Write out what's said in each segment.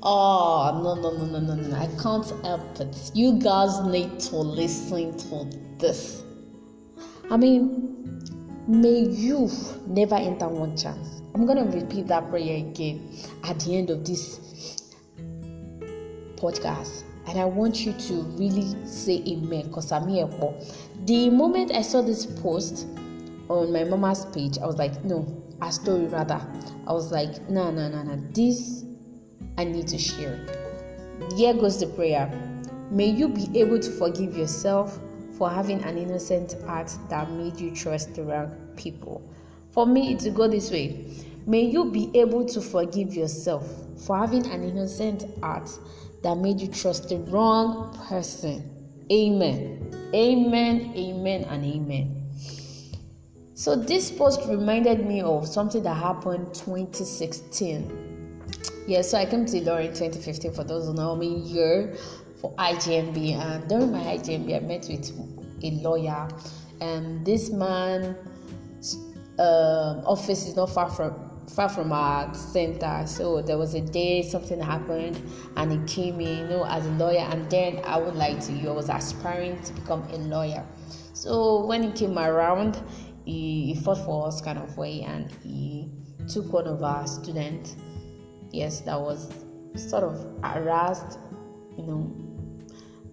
Oh, no, no, no, no, no, no. I can't help it. You guys need to listen to this. I mean, may you never enter one chance. I'm going to repeat that prayer again at the end of this podcast. And I want you to really say amen because I'm here for. The moment I saw this post on my mama's page, I was like, no, a story rather. I was like, no, no, no, no. This I need to share. Here goes the prayer. May you be able to forgive yourself for having an innocent heart that made you trust the wrong people. For me, to go this way. May you be able to forgive yourself for having an innocent heart that made you trust the wrong person. Amen. Amen, amen, and amen. So, this post reminded me of something that happened 2016 yeah, so I came to Law in 2015 for those who know me here for IJMB, and during my IJMB, I met with a lawyer, and this man uh, office is not far from far from our center. So there was a day something happened, and he came in, you know, as a lawyer. And then I would like to you, I was aspiring to become a lawyer. So when he came around, he, he fought for us kind of way, and he took one of our students yes, that was sort of harassed, you know,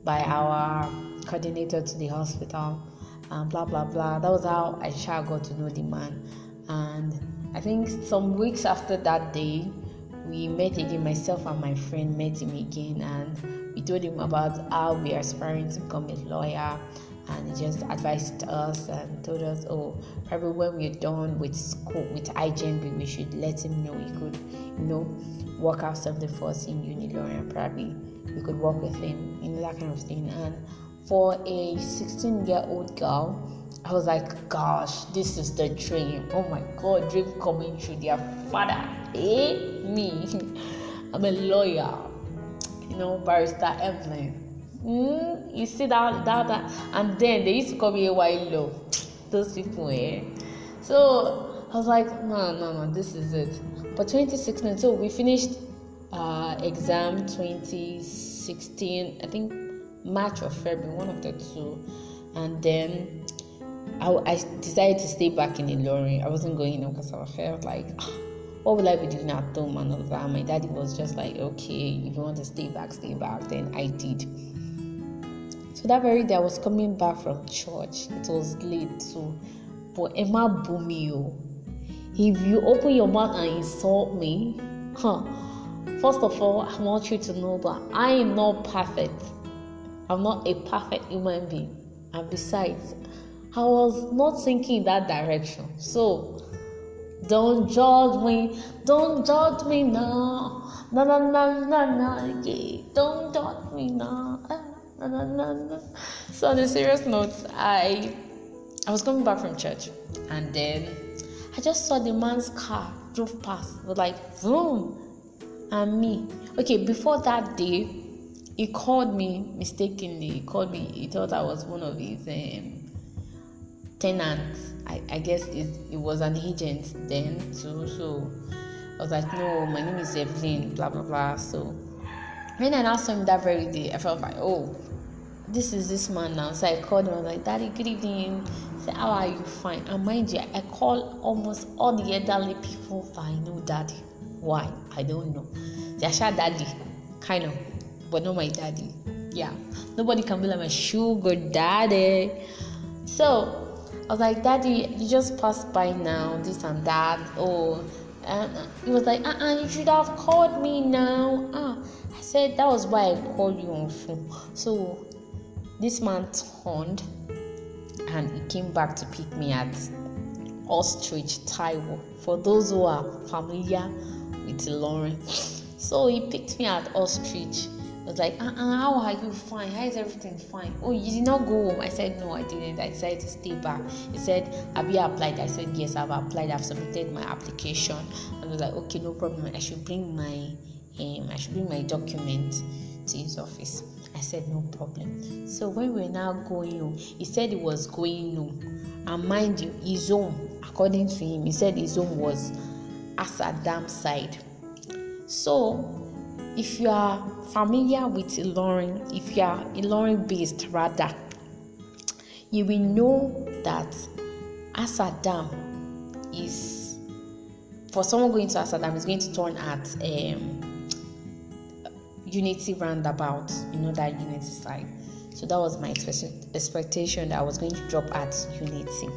by our coordinator to the hospital, and blah blah blah. That was how I got to know the man, and I think some weeks after that day, we met again. Myself and my friend met him again, and we told him about how we are aspiring to become a lawyer and he just advised us and told us, oh, probably when we're done with school with IJMB, we should let him know he could, you know, work out something for us in Unilorin and probably we could work with him, in that kind of thing. And for a 16 year old girl, I was like, gosh, this is the dream. Oh my god, dream coming true. Their father, eh? Me. I'm a lawyer, you know, barrister Evelyn Mm, you see that, that, that, and then they used to call me a while low. Those people, eh? So I was like, no, no, no, this is it. But 2016, so we finished uh, exam 2016, I think March or February, one of the two, and then I, I decided to stay back in Ilorin. I wasn't going in because I felt like. Oh, what will I be doing at home and all that? My daddy was just like, okay, if you want to stay back, stay back. Then I did. So that very day I was coming back from church. It was late too. But Emma Bumio, oh. if you open your mouth and insult me, huh? First of all, I want you to know that I am not perfect. I'm not a perfect human being. And besides, I was not thinking in that direction. So don't judge me. Don't judge me now. No, no, no, no, no. Yeah. Don't judge me now. So on a serious note, I I was coming back from church and then I just saw the man's car drove past with like vroom and me. Okay, before that day, he called me mistakenly. He called me. He thought I was one of his um, tenants. I, I guess it, it was an agent then too. So I was like, no, my name is Evelyn. Blah blah blah. So when I asked him that very day, I felt like, oh, this is this man now. So I called him. I was like, Daddy, good evening. Said, How are you? Fine. And mind you, I call almost all the elderly people that I know daddy. Why? I don't know. They are daddy, kind of, but not my daddy. Yeah. Nobody can be like my sugar daddy. So I was like, Daddy, you just passed by now, this and that. Oh, and he was like, uh uh you should have called me now. Ah, I said that was why I called you on phone. So this man turned and he came back to pick me at Ostrich Taiwo. For those who are familiar with Ilorin, so he picked me at Ostrich. I was like, uh uh how are you? Fine. How is everything fine? Oh, you did not go home. I said, no, I didn't. I decided to stay back. He said, have you applied? I said, yes, I've applied. I've submitted my application. And I was like, okay, no problem. I should bring my um, I should bring my document to his office. I said, No problem. So when we are now going home, he said he was going home. And mind you, his home, according to him, he said his home was Asadam side. So if you are familiar with Ilorin, if you are Ilorin based rather, you will know that Asadam is for someone going to Asadam is going to turn at um, Unity roundabout, you know that Unity side. So that was my expectation that I was going to drop at Unity.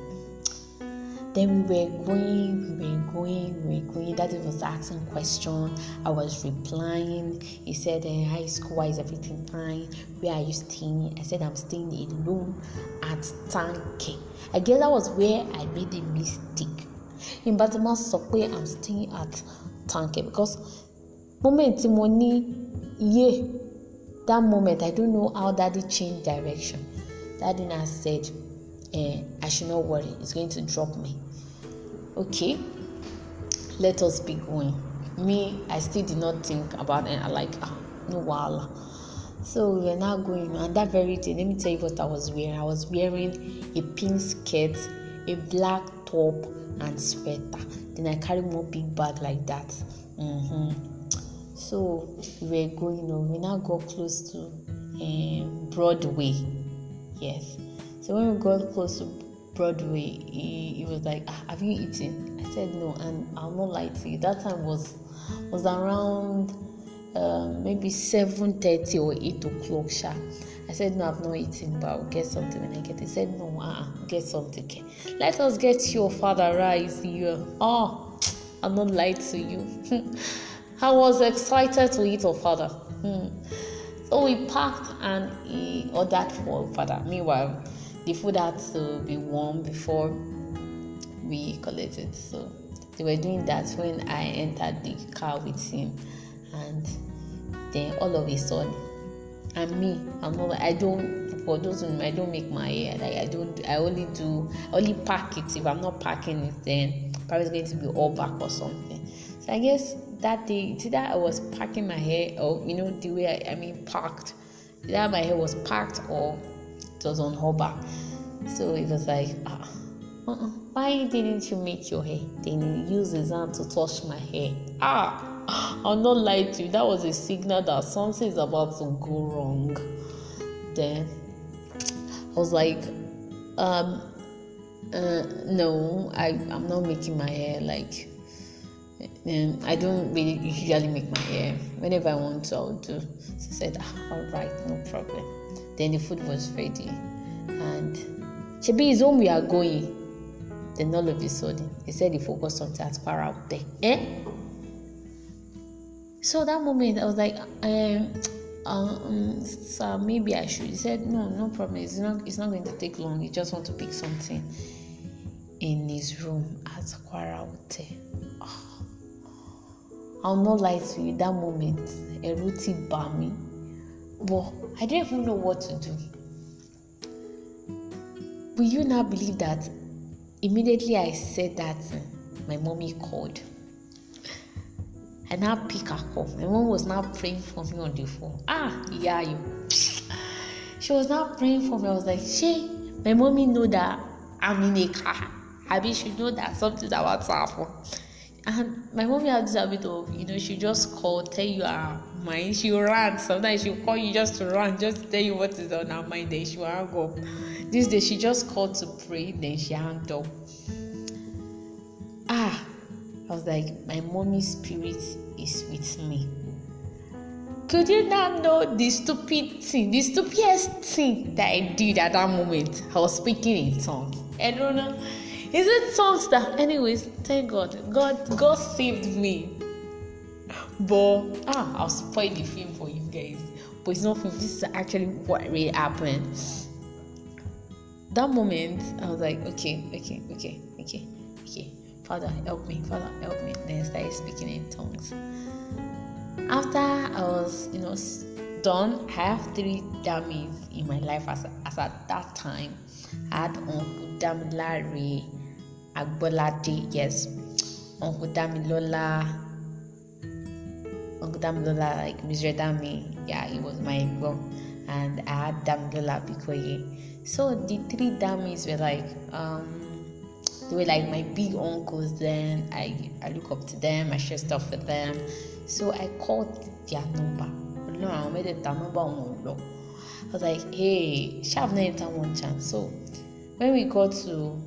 Then we were going, we were going, we were going. Daddy was asking question. I was replying. He said, hey, High school, why is everything fine? Where are you staying? I said, I'm staying in room at Tanke. I guess that was where I made a mistake. In Baltimore, pé I'm staying at Tanke because moment money, yeah, that moment I don't know how daddy changed direction. Daddy now said, eh, I should not worry, it's going to drop me. Okay let us be going. Me i still did not think about it. I like ah no wala so we were now going and that very day let me tell you what i was wearing. I was wearing a pink skirt a black top and sweater. Then i carry one big bag like that. Mm-hmm. So we were going on we now got close to um, broadway yes so when we got close to Broadway, he, he was like, ah, "Have you eaten?" I said no, and I'll not lie to you. That time was was around uh, maybe seven thirty or eight o'clock. Sha. I said no, I've not eaten, but I'll get something when I get. He said no, uh, uh get something. Let us get your father rice here. Oh, I'm not lie to you. I was excited to eat your father. Hmm. So we packed and he ordered for father. Meanwhile the food had to be warm before we collected. So they were doing that when I entered the car with him, and then all of a sudden, and me, I'm not. I don't. For those who I don't make my hair. Like I don't. I only do. I only pack it. If I'm not packing it, then probably it's going to be all back or something. So I guess that day, see that I was packing my hair, or you know the way I, I mean packed. That my hair was packed or it was on back. So it was like, ah, uh-uh. why didn't you make your hair? Then he used his hand to touch my hair. Ah, I'll not lie to you. That was a signal that something is about to go wrong. Then I was like, um, uh, no, I, I'm not making my hair like. Um, I don't really usually make my hair. Whenever I want to, I'll do. She said, ah, all right, no problem. Then the food was ready, and Shebi is home we are going. Then all of a sudden, he said he focused on that far out there. Eh? So that moment, I was like, um, um, so maybe I should. He said, no, no problem. It's not. It's not going to take long. He just want to pick something in his room at Kwara. Oh. I'll not lie to you. That moment, ẹ̀rù ti bà mí, but I didn't even know what to do. Will you now believe that immediately I said that my mommy called? I now pick her call. My mom was now praying for me on the phone. Ah, yeah, you. She was now praying for me. I was like, she, my mommy know that I'm in a car. Abby she know that something's about to happen. And my mommy had this habit of, you know, she just call, tell you her mind. She run. Sometimes she'll call you just to run, just to tell you what is on her mind. Then she'll hang up. This day she just called to pray, then she hung up. Ah, I was like, my mommy's spirit is with me. Could you not know the stupid thing, the stupidest thing that I did at that moment? I was speaking in tongues. I don't know. Is it songs that anyways, thank God. God God saved me. But ah, I'll spoil the film for you guys. But it's not film, this is actually what really happened. That moment I was like, okay, okay, okay, okay, okay. Father, help me, Father, help me. Then I started speaking in tongues. After I was, you know, done, I have three dummies in my life as, as at that time. I had Uncle Damilare, Agbolade, yes, Uncle Damilola, Uncle Damilola, like Mr. Dami, yeah, he was my uncle, and I had Damilola Bikoye. So the three dummies were like, um, they were like my big uncles then. I, I look up to them, I share stuff with them. So I called their number. No, I made it number one. I was like, hey, Shav Nenta one chance. So when we got to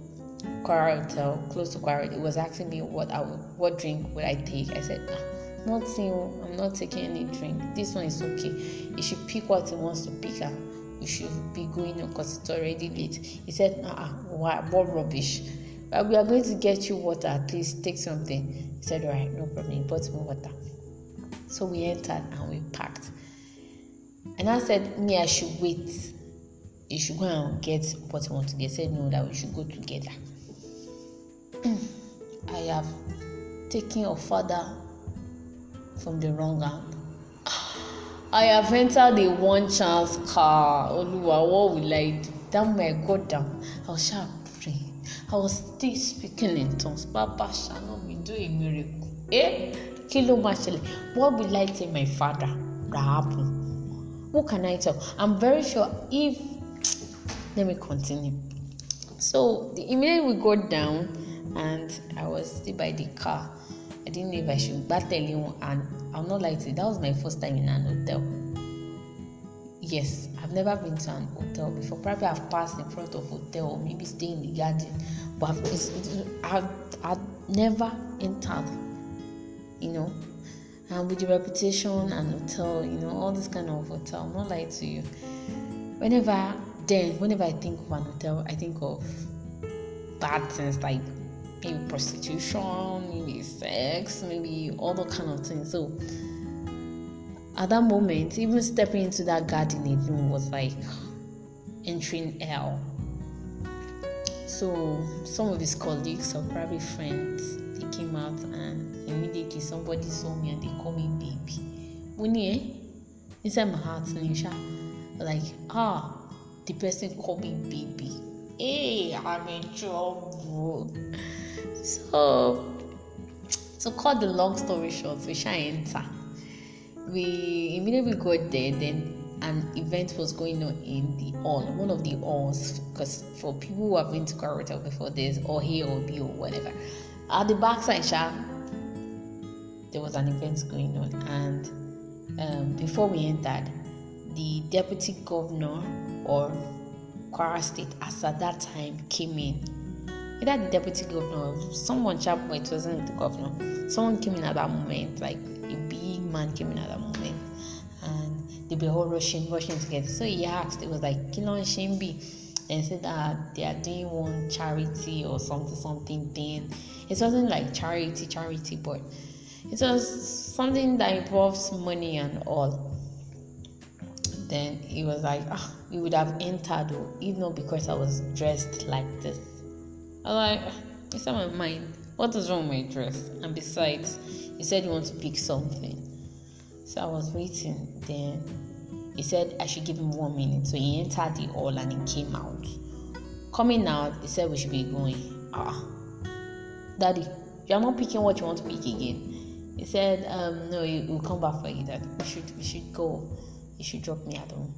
Kwara Hotel, close to Kwara, it was asking me what I would, what drink would I take. I said, ah, nothing, I'm not taking any drink. This one is okay. He should pick what he wants to pick. Ah. And we should be going because it's already late. He said, ah, ah, uh-uh, what, what rubbish. But we are going to get you water. At least take something. He said, all right, no problem. He bought me water. So we entered and we packed. And I said, me, I should wait. You should go and get what you want to get. He said, no, that we should go together. I have taken your father from the wrong hand. I have entered a one chance car. Oluwa, what will I do? That I got down. I was sharp praying. I was still speaking in tongues. Baba shall not be doing miracle. Eh? Kilo ló What will I tell my father that happened? Who can I tell? I'm very sure if let me continue. So the immediately we got down and I was still by the car. I didn't know if I should battle him, and I'm not like that was my first time in an hotel. Yes, I've never been to an hotel before. Probably I've passed in front of hotel or maybe stay in the garden, but I've, I've, I've never entered. You know, and with the reputation and hotel, you know, all this kind of hotel. I'm not lying to you. Whenever then, whenever I think of an hotel, I think of bad things like maybe prostitution, maybe sex, maybe all other kind of things. So at that moment, even stepping into that garden alone was like entering hell. So some of his colleagues or probably friends, they came out and immediately somebody saw me and they called me baby. When inside my heart, Nisha, like ah, the person called me baby. Hey, I'm in trouble. So, to cut the long story short, we shall enter. We immediately got there, then an event was going on in the hall, one of the halls, because for people who have been to Hotel before, there's or A or B or whatever. At the backside, Sha, there was an event going on, and um, before we entered, the deputy governor or Kwara State, as at that time, came in either the deputy governor or someone sharp, it wasn't the governor. Someone came in at that moment, like a big man came in at that moment, and they were all rushing, rushing together. So he asked, it was like Kilon Shimbi. And said that they are doing one charity or something, something thing. It wasn't like charity, charity, but it was something that involves money and all. Then he was like, ah, we would have entered, if not because I was dressed like this. I like, it's on my mind. What is wrong with my dress? And besides, he said you want to pick something. So I was waiting. Then he said I should give him one minute. So he entered the hall and he came out. Coming out, he said we should be going. Ah, Daddy, you are not picking what you want to pick again. He said, um, no, you will come back for you. That we should we should go. You should drop me at home.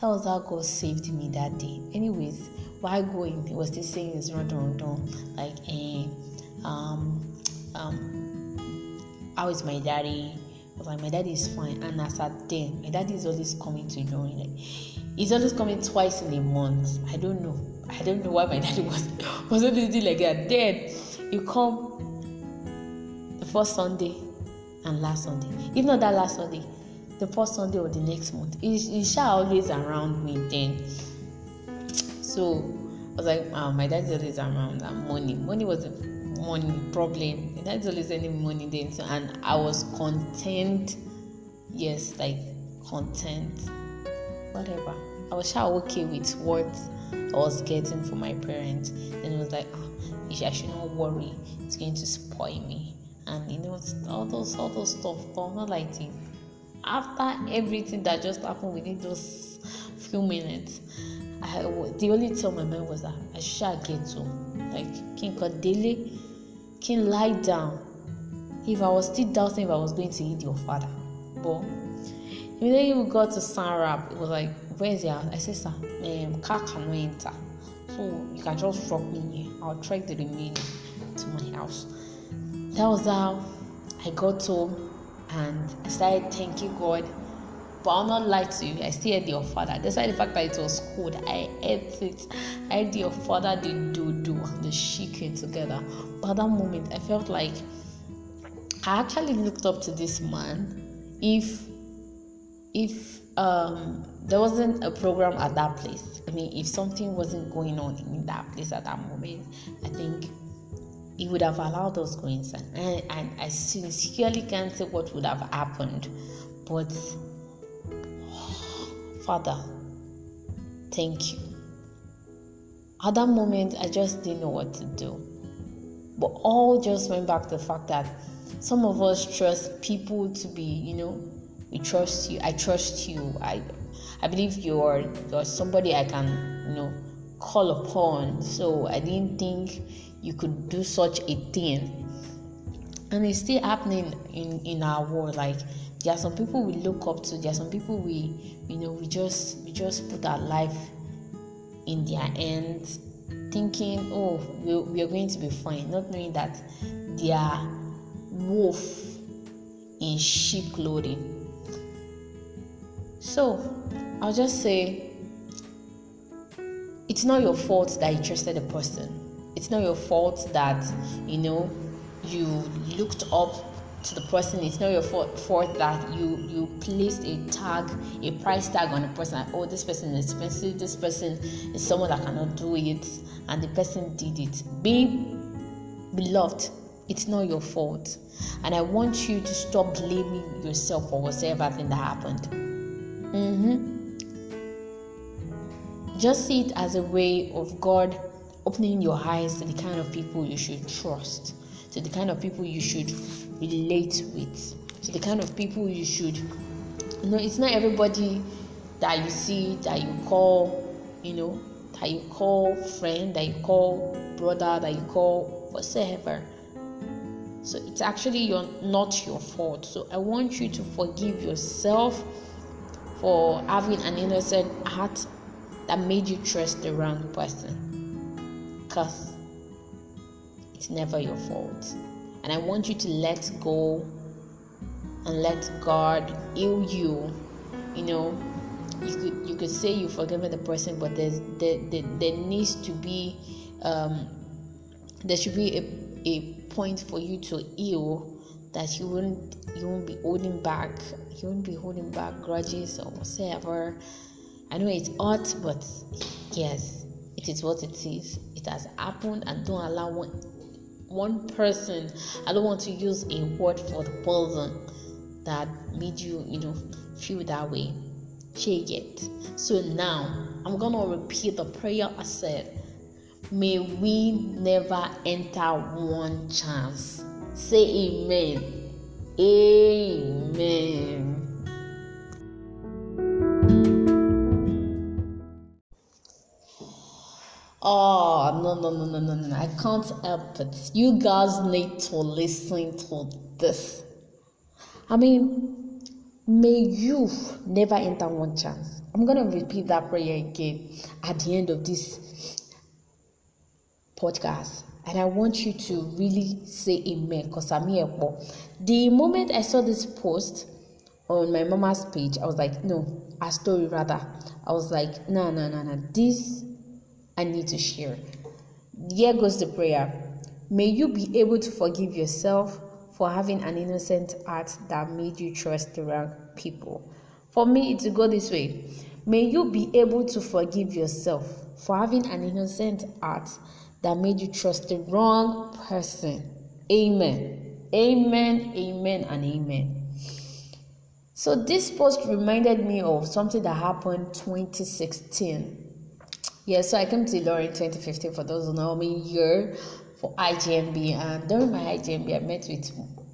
That was how God saved me that day. Anyways, while going, he was still saying his run, run, run, like, eh, um, um, how is my daddy? I was like, my daddy is fine. And as at then, my daddy is always coming to join. Like, he's always coming twice in a month. I don't know. I don't know why my daddy was was always like that. Then you come the first Sunday and last Sunday. If not that last Sunday, the first Sunday or the next month. He's, he's always around me then. So I was like, wow, my dad's always around and money. Money was a money problem. My dad's always sending money then. So, and I was content. Yes, like content. Whatever. I was sure okay with what I was getting from my parents. Then it was like, oh, I should not worry. It's going to spoil me. And you know, all those all those stuff. But not like. After everything that just happened within those few minutes, I, the only thing on my mind was that I should get home. like King Kodele, King lie down. If I was still doubting if I was going to eat your father, but immediately we got to Sanrab, it was like, where's your? I said, sir, um, car cannot enter. So you can just drop me here. I'll track the remaining to my house. That was how I got home and I started thanking God. But I'll not lie to you, I still had your father. Despite the fact that it was cold, I ate it. I had your father, the dodo, the chicken together. But at that moment, I felt like I actually looked up to this man. If if um there wasn't a program at that place, I mean, if something wasn't going on in that place at that moment, I think he would have allowed us go inside. And, and I sincerely can't say what would have happened, but Father, thank you. At that moment, I just didn't know what to do. But all just went back to the fact that some of us trust people to be, you know, we trust you. I trust you. I, I believe you're you're somebody I can, you know, call upon. So I didn't think you could do such a thing. And it's still happening in in our world. Like there are some people we look up to. There are some people we, you know, we just we just put our life in their hands, thinking, oh, we, we are going to be fine, not knowing that they are wolf in sheep clothing. So I'll just say it's not your fault that you trusted a person. It's not your fault that you know you looked up to the person. It's not your fault, fault that you you placed a tag, a price tag on a person. Like, oh, this person is expensive. This person is someone that cannot do it, and the person did it. Be beloved. It's not your fault, and I want you to stop blaming yourself for whatever thing that happened. Mm-hmm. Just see it as a way of God opening your eyes to the kind of people you should trust, to the kind of people you should relate with, to the kind of people you should. You know, it's not everybody that you see that you call, you know, that you call friend, that you call brother, that you call whatever. So it's actually your not your fault. So I want you to forgive yourself for having an innocent heart that made you trust the wrong person. Because it's never your fault. And I want you to let go and let God heal you. You know, you could you could say you've forgiven the person, but there's there, there, there needs to be um, there should be a, a point for you to heal that you won't you won't be holding back you won't be holding back grudges or whatever i know it's hot but yes it is what it is it has happened and don't allow one one person. I don't want to use a word for the person that made you you know feel that way. Check it. So now i'm gonna repeat the prayer i said. May we never enter one chance. Say amen. Amen no no no no no! I can't help it. You guys need to listen to this. I mean, may you never enter one chance. I'm gonna repeat that prayer again at the end of this podcast, and I want you to really say amen because I'm here. The moment I saw this post on my mama's page, I was like, no, a story rather. I was like, no, no, no, no, this I need to share. Here goes the prayer. May you be able to forgive yourself for having an innocent heart that made you trust the wrong people. For me, to go this way. May you be able to forgive yourself for having an innocent heart that made you trust the wrong person. Amen. Amen, amen, and amen. So this post reminded me of something that happened 2016 yeah, so I came to Ilorin 2015 for those who know me year for IJMB and during my IJMB I met with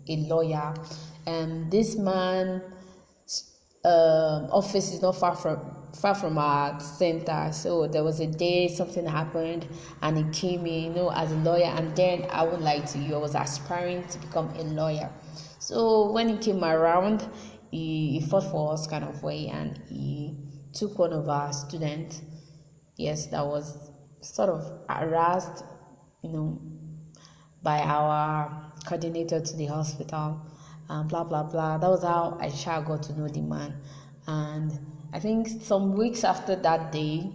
a lawyer, and this man um, office is not far from far from our center. So there was a day something happened, and he came in, you know, as a lawyer. And then I would like to you, I was aspiring to become a lawyer. So when he came around, he, he fought for us kind of way, and he took one of our students yes that was sort of harassed, you know, by our coordinator to the hospital, and blah blah blah. That was how I got to know the man, and I think some weeks after that day,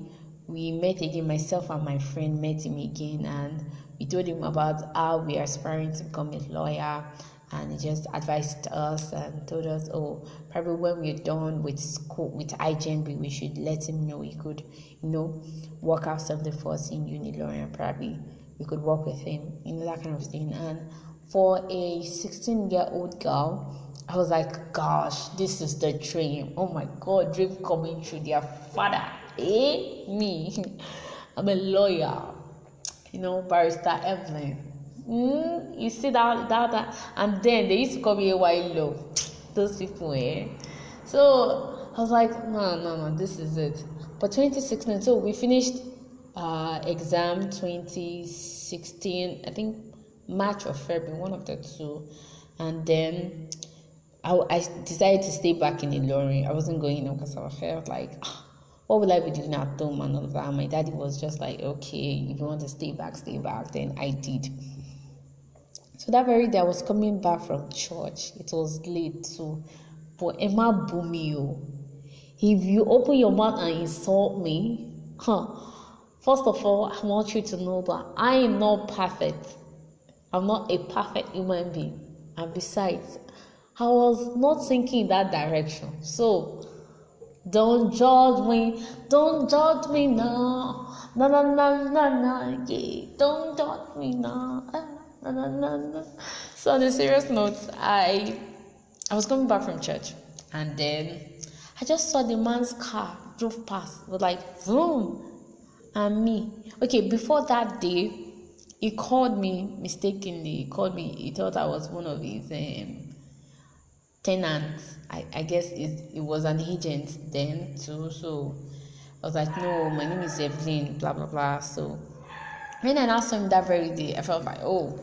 we met again. Myself and my friend met him again, and we told him about how we are aspiring to become a lawyer and he just advised us and told us, oh, probably when we're done with school with IJMB, we should let him know he could, you know, work out something for us in Unilorin. Probably we could work with him, you know, that kind of thing. And for a 16 year old girl, I was like, gosh, this is the dream. Oh my God, dream coming true. Their father, eh? Me. I'm a lawyer, you know, barrister Evelyn. Mm, you see that, that, that, and then they used to call me a white low. Those people, eh? So I was like, no, no, no, this is it. But 2016, so we finished uh, exam 2016, I think March or February, one of the two, and then I, I decided to stay back in Ilorin. I wasn't going, know, because I felt like. Ah, what will I be doing at home and all that? My daddy was just like, okay, if you want to stay back, stay back. Then I did. So that very day I was coming back from church. It was late too. But Emma Bumio, if you open your mouth and insult me, huh? First of all, I want you to know that I am not perfect. I'm not a perfect human being. And besides, I was not thinking in that direction. So don't judge me. Don't judge me now. Na na na na na. Yeah. Don't judge me now. So on a serious note, I I was coming back from church and then I just saw the man's car drove past with like vroom and me. Okay, before that day, he called me mistakenly. He called me. He thought I was one of his um, tenants. I, I guess it, it was an agent then too. So I was like, no, my name is Evelyn. Blah blah blah. So when I asked him that very day, I felt like, oh,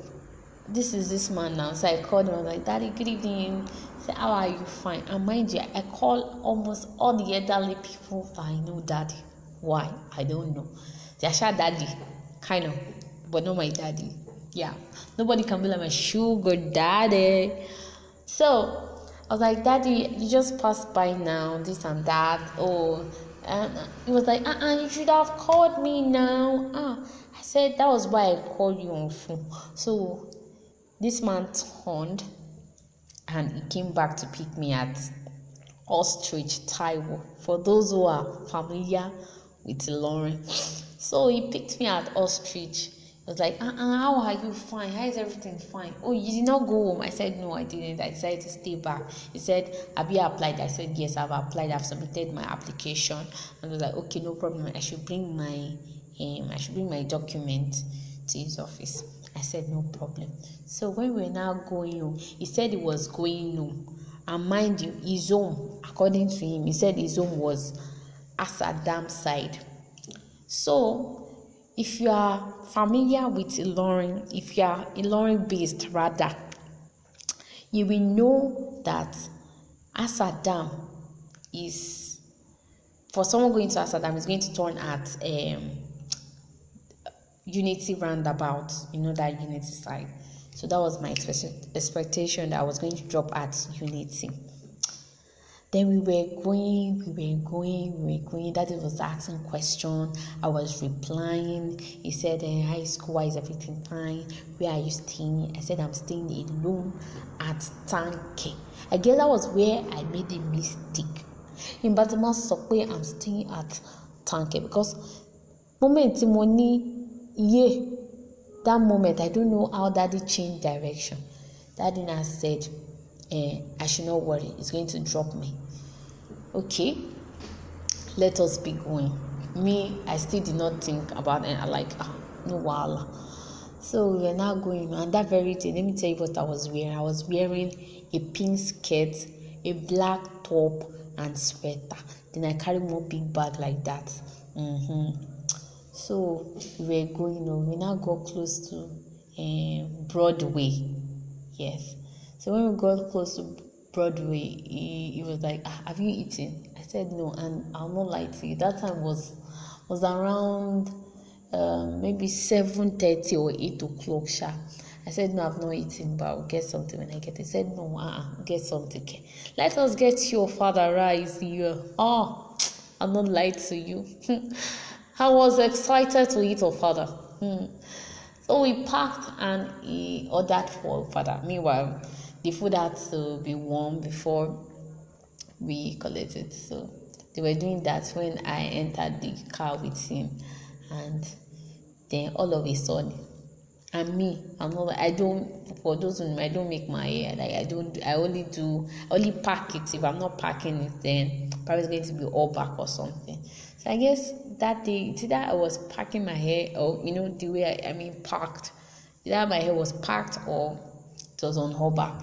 this is this man now. So I called him. I was like, Daddy, good evening. Said, How are you? Fine. And mind you, I call almost all the elderly people that I know daddy. Why? I don't know. They are sure daddy, kind of, but not my daddy. Yeah. Nobody can be like my sugar daddy. So I was like, Daddy, you just passed by now, this and that. Oh, and he was like, uh uh you should have called me now. Ah, I said, That was why I called you on phone. So this man turned and he came back to pick me at Ostrich Taiwo. For those who are familiar with Ilorin, so he picked me at Ostrich. I was like, uh-uh, how are you? Fine. How is everything fine? Oh, you did not go home. I said, no, I didn't. I decided to stay back. He said, have you applied? I said, yes, I've applied. I've submitted my application. And I was like, okay, no problem. I should bring my, um, I should bring my document to his office. I said, No problem. So when we are now going home, he said he was going home. And mind you, his home, according to him, he said his home was Asadam side. So if you are familiar with Ilorin, if you are Ilorin based rather, you will know that Asadam is for someone going to Asadam is going to turn at um, unity roundabout you know that unity side. So that was my expectation that i was going to drop at unity. Then we were going we were going we were going. That was asking question. I was replying. He said in high school why is everything fine? Where are you staying? I said i'm staying in room at tanke. I guess that was where i made a mistake. In baltimore subway i'm staying at tanke because moment money yeah, that moment I don't know how daddy changed direction. Daddy now said, eh, I should not worry, it's going to drop me. Okay, let us be going. Me, I still did not think about it. I like, ah, no wala. So we are now going, and that very day, let me tell you what I was wearing. I was wearing a pink skirt, a black top, and sweater. Then I carry one big bag like that. Mm-hmm. So we were going on. We now got close to um, Broadway. Yes. So when we got close to Broadway, he, he was like, ah, "Have you eaten?" I said no, and I'll not lie to you. That time was was around um, maybe 7.30 or 8 o'clock sharp. I said, no, I've not eaten, but I'll get something when I get it. He said, no, uh-uh, get something. Let us get your father rise here. Oh, I'm not lied to you. I was excited to eat our father. Hmm. So we packed and he ordered for father. Meanwhile, the food had to be warm before we collected. So they were doing that when I entered the car with him, and then all of a sudden, and me, I'm not. I don't. For those who I don't make my hair. Like I don't. I only do. I only pack it. If I'm not packing it, then probably it's going to be all back or something. So I guess that day, either I was packing my hair, or you know the way I, I mean packed. Either my hair was packed or it was on back.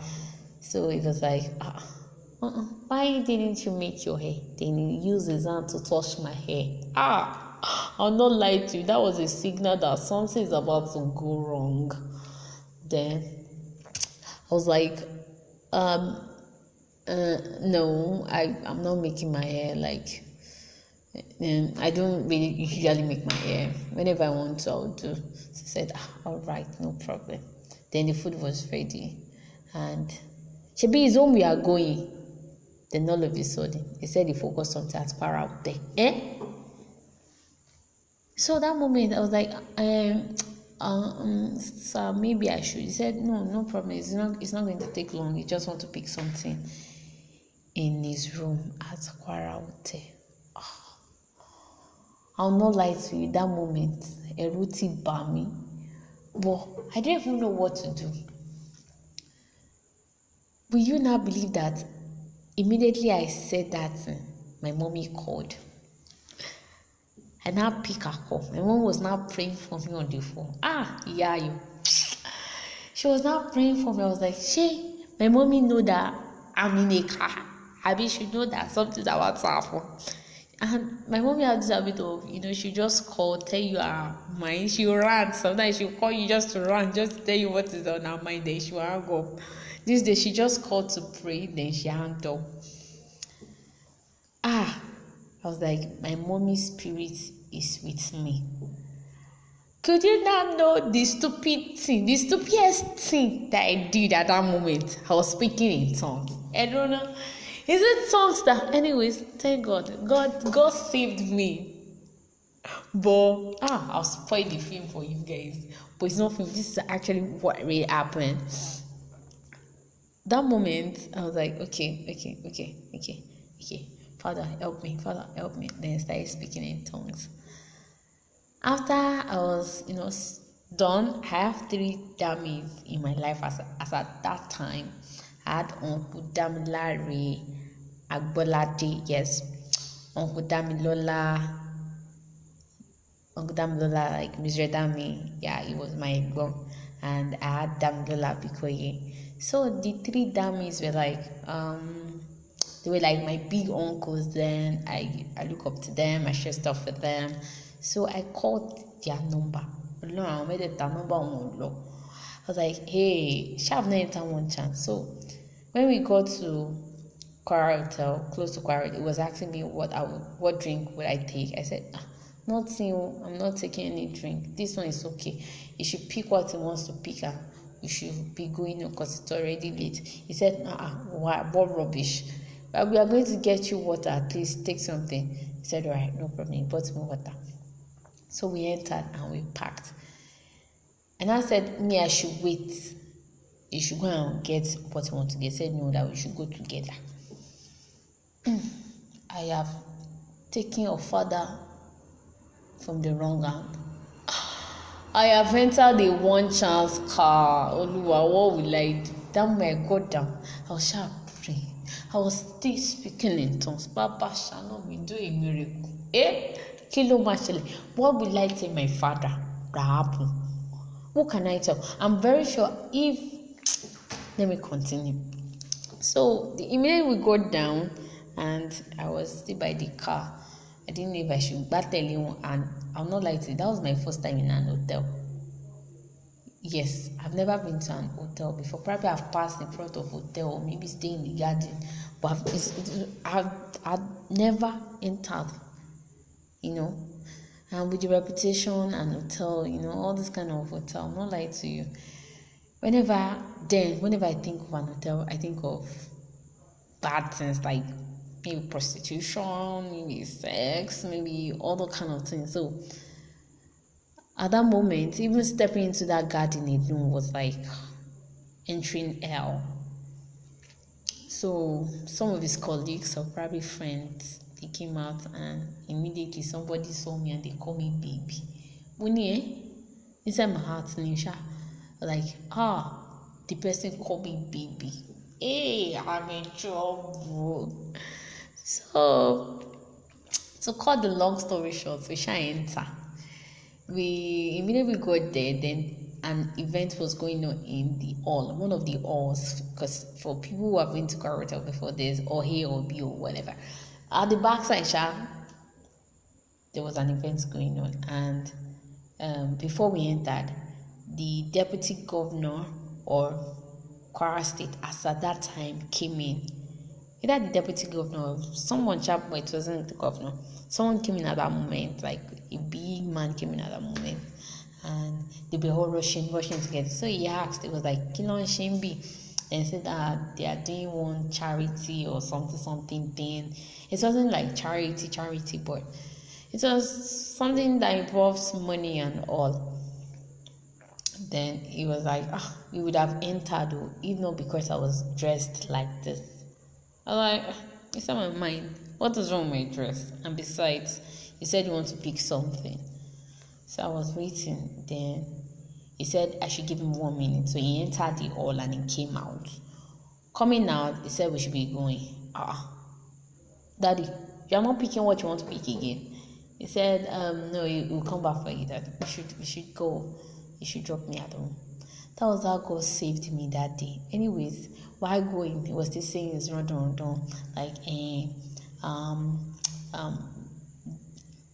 So it was like, ah, uh-uh. why didn't you make your hair? Then he used his hand to touch my hair. Ah, I'll not lie to you. That was a signal that something is about to go wrong. Then I was like, um, uh, no, I I'm not making my hair like. Um, I don't really usually make my hair. Whenever I want to, I'll do. She said, ah, all right, no problem. Then the food was ready, and Shebi is home we are going. Then all of a sudden, he said he forgot something at far out there. Eh? So that moment, I was like, um, um, sir, maybe I should. He said, no, no problem. It's not, it's not going to take long. He just want to pick something in his room at Kwara Hotel. I'll not lie to you. That moment, ẹ̀rù bà mí, but I didn't even know what to do. Will you now believe that immediately I said that my mommy called? I now pick her call. My mom was now praying for me on the phone. Ah, yeah, you. She was now praying for me. I was like, she, my mommy know that I'm in a car. I mean, she know that something's about to happen. And my mommy had this habit of, you know, she just call, tell you her mind. She run. Sometimes she'll call you just to run, just to tell you what is on her mind. Then she will hang up. This day she just called to pray, then she hung up. Ah, I was like, my mommy's spirit is with me. Could you not know the stupid thing, the stupidest thing that I did at that moment? I was speaking in tongues. I don't know. Is it tongues that, anyways? Thank God, God, God saved me. But ah, I'll spoil the film for you guys. But it's not film. This is actually what really happened that moment I was like, okay, okay, okay, okay, okay. Father, help me, Father, help me. Then I started speaking in tongues. After I was, you know, done, I have three dummies in my life as, as at that time. I had Uncle Damilare Agbolade, yes, Uncle Damilola, Uncle Damilola, like Mr. Dami, yeah, he was my mom, and I had Damilola Bikoye. So the three dummies were like, um, they were like my big uncles. Then I I look up to them. I share stuff with them. So I called their number. No, I made it number on. I was like, hey, shall have one chance. So when we got to Hotel, close to Kwara, it was asking me what I would, what drink would I take. I said, ah, nothing. I'm not taking any drink. This one is okay. You should pick what he wants to pick. Up you should be going because it's already late. He said, uh what, what rubbish. But we are going to get you water, at least take something. He said, All right, no problem. He brought me water. So we entered and we packed. And I said, Me, I should wait. You should go and get what you want to get. He said, No, that we should go together. I have taken your father from the wrong hand I have entered a one chance car. Oluwa, what will I do? That my God down. I was sharp praying. I was still speaking in tongues. Baba shall me do a miracle. Eh? Kí ló What will I tell my father that happened? What can I tell? I'm very sure if let me continue. So the immediately we got down and I was still by the car. I didn't know if I should battle him, and I'm not like that was my first time in an hotel. Yes, I've never been to an hotel before. Probably I've passed in front of hotel or maybe stay in the garden, but I've, I've, I've never entered, you know. and with the reputation and hotel, you know, all this kind of hotel, I'm not lie to you. Whenever then, whenever I think of an hotel, I think of bad things like maybe prostitution, maybe sex, maybe all the kind of things. So at that moment, even stepping into that garden alone was like entering hell. So some of his colleagues or probably friends they came out and immediately somebody saw me and they called me baby. Money eh? Inside my heart, Nisha. Like, ah, the person called me baby. Hey, I'm in trouble. So to cut the long story short, we shall enter. We immediately got there, then an event was going on in the hall, one of the halls, because for people who have been to Kwara Hotel before, there's or A or B or whatever. At the backside, Sha, there was an event going on, and um, before we entered, the deputy governor or Kwara State, as at that time, came in. Either the deputy governor or someone sharp, but it wasn't the governor. Someone came in at that moment, like a big man came in at that moment, and they were all rushing, rushing together. So he asked, it was like, Kilon Shimbi and said that they are doing one charity or something something thing. It wasn't like charity, charity, but it was something that involves money and all. Then he was like, ah, you would have entered, though, if not because I was dressed like this. I it's on my mind. What is wrong with my dress? And besides, you said you want to pick something. So I was waiting. Then he said I should give him one minute. So he entered the hall and he came out. Coming out, he said we should be going. Ah, Daddy, you are not picking what you want to pick again. He said, um, no, he will come back for you. That we should we should go. You should drop me at home. That was how God saved me that day. Anyways, while going, he was still saying his run run run like eh, um um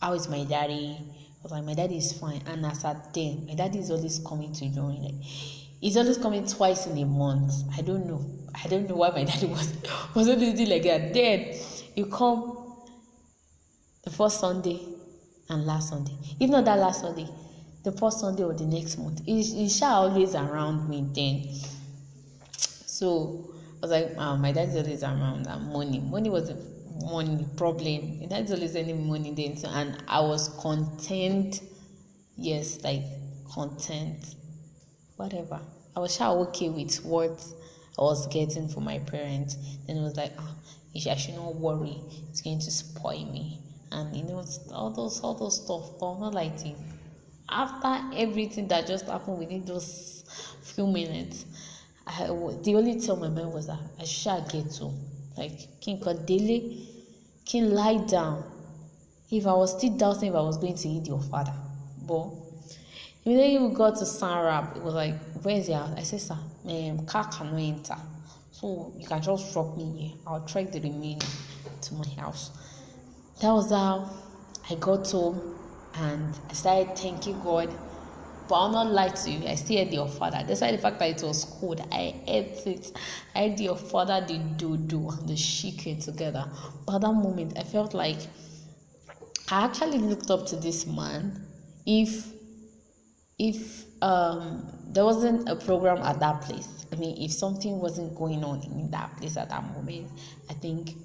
how is my daddy? was like, my daddy is fine. And as at then, my daddy is always coming to join. Like, he's always coming twice in a month. I don't know. I don't know why my daddy was was always doing like that. Then you come the first Sunday and last Sunday. If not that last Sunday, the first Sunday or the next month. He's, he's always around me then. So I was like, oh, my dad's always around. And money, money was a money problem. It had always any money then. So, and I was content. Yes, like content. Whatever. I was sure okay with what I was getting from my parents. Then it was like, oh, I should not worry. It's going to spoil me. And you know, all those all those stuff. But not like. After everything that just happened within those few minutes, I, the only thing my mind was that I should get to. Like kí n kàn délé lie down. If I was still doubting if I was going to eat jollof but immediately we got to Sanrab it was like where is your house? I said sir um, car cannot enter. So you can just drop me here. I'll track the remaining to my house. That was how I got home and I started thanking God but I'll not lie to you, I still had jollof. Despite the fact that it was cold, I ate it. I had jollof, the dodo, the chicken together. But at that moment, I felt like I actually looked up to this man. If if um there wasn't a program at that place, I mean, if something wasn't going on in that place at that moment, I think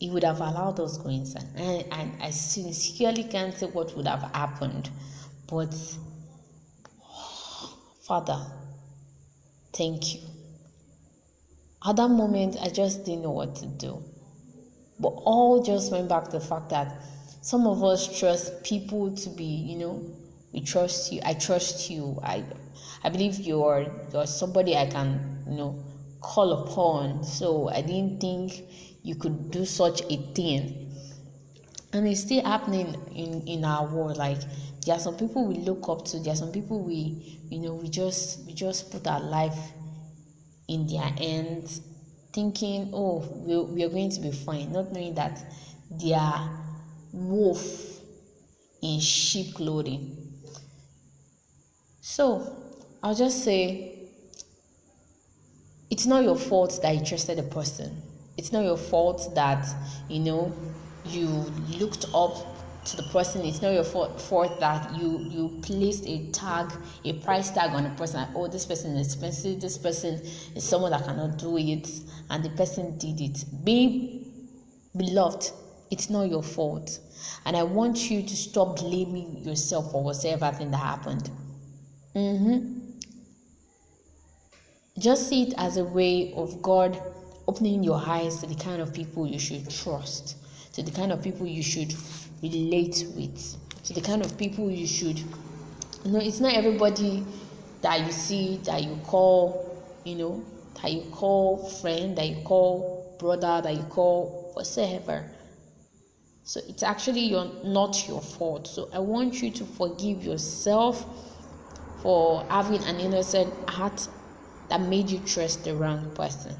he would have allowed us go inside. And, and I sincerely can't say what would have happened, but Father, thank you. At that moment, I just didn't know what to do. But all just went back to the fact that some of us trust people to be, you know, we trust you. I trust you. I, I believe you're you're somebody I can, you know, call upon. So I didn't think you could do such a thing. And it's still happening in in our world. Like there are some people we look up to. There are some people we you know we just we just put our life in their hands thinking oh we, we are going to be fine. Not knowing that they are wolf in sheep clothing. So i'll just say it's not your fault that you trusted a person. It's not your fault that you know you looked up to the person. It's not your fault, that you you placed a tag, a price tag on a person. Like, oh, this person is expensive. This person is someone that cannot do it, and the person did it. Be beloved. It's not your fault, and I want you to stop blaming yourself for whatever thing that happened. Mm-hmm. Just see it as a way of God opening your eyes to the kind of people you should trust, to the kind of people you should relate with, to the kind of people you should. You know, it's not everybody that you see that you call, you know, that you call friend, that you call brother, that you call whatever. So it's actually your not your fault. So I want you to forgive yourself for having an innocent heart that made you trust the wrong person.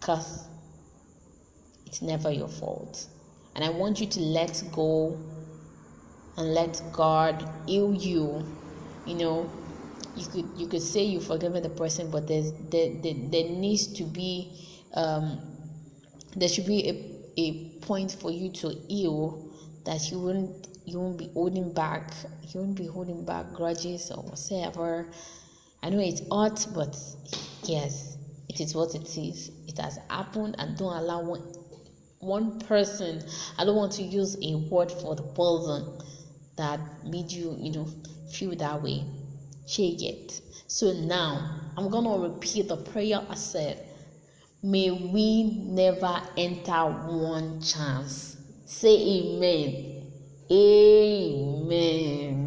Because it's never your fault. And I want you to let go and let God heal you. You know, you could you could say you've forgiven the person, but there's there, there, there needs to be um, there should be a, a point for you to heal that you wouldn't you won't be holding back you won't be holding back grudges or whatever i know it's odd but yes it is what it is it has happened and don't allow one one person i don't want to use a word for the person that made you you know feel that way. Shake it. So now i'm gonna repeat the prayer i said. May we never enter one chance. Say amen. Amen